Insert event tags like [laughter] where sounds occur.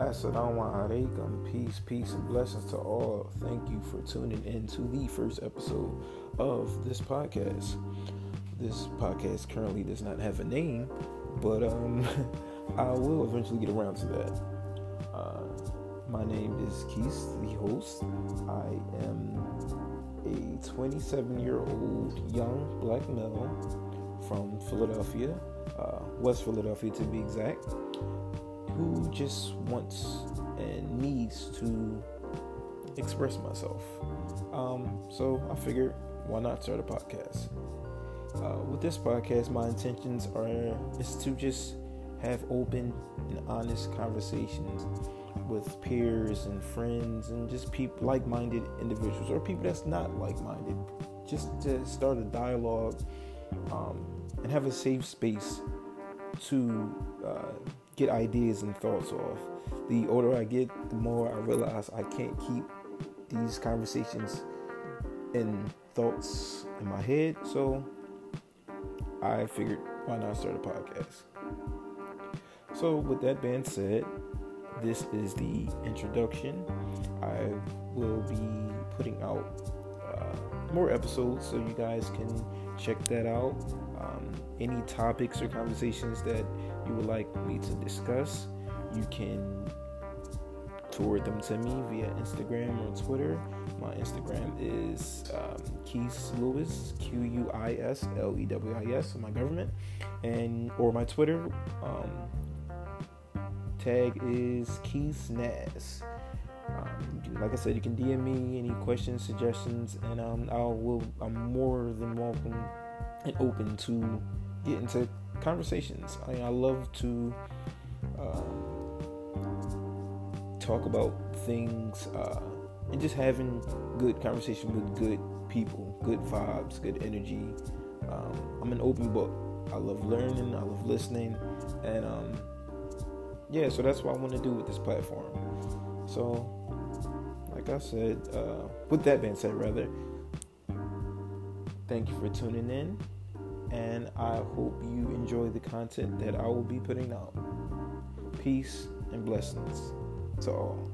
Assalamu alaikum. Peace, peace, and blessings to all. Thank you for tuning in to the first episode of this podcast. This podcast currently does not have a name, but um, [laughs] I will eventually get around to that. Uh, my name is Keith, the host. I am a 27 year old young black male from Philadelphia, uh, West Philadelphia to be exact who just wants and needs to express myself. Um, so I figured, why not start a podcast? Uh, with this podcast, my intentions are is to just have open and honest conversations with peers and friends and just people like-minded individuals or people that's not like-minded just to start a dialogue and have a safe space to uh, get ideas and thoughts off. The older I get, the more I realize I can't keep these conversations and thoughts in my head. So I figured, why not start a podcast? So, with that being said, this is the introduction. I will be putting out more episodes so you guys can check that out. Um, any topics or conversations that you would like me to discuss, you can forward them to me via Instagram or Twitter. My Instagram is um, Keith Lewis, Q U I S L E W I S, my government, and or my Twitter um, tag is Keith Nas. Like I said, you can DM me any questions, suggestions, and um, I will. I'm more than welcome and open to get into conversations. I, I love to uh, talk about things uh, and just having good conversation with good people, good vibes, good energy. Um, I'm an open book. I love learning. I love listening, and um, yeah, so that's what I want to do with this platform. So, I said, uh, with that being said, rather, thank you for tuning in and I hope you enjoy the content that I will be putting out. Peace and blessings to all.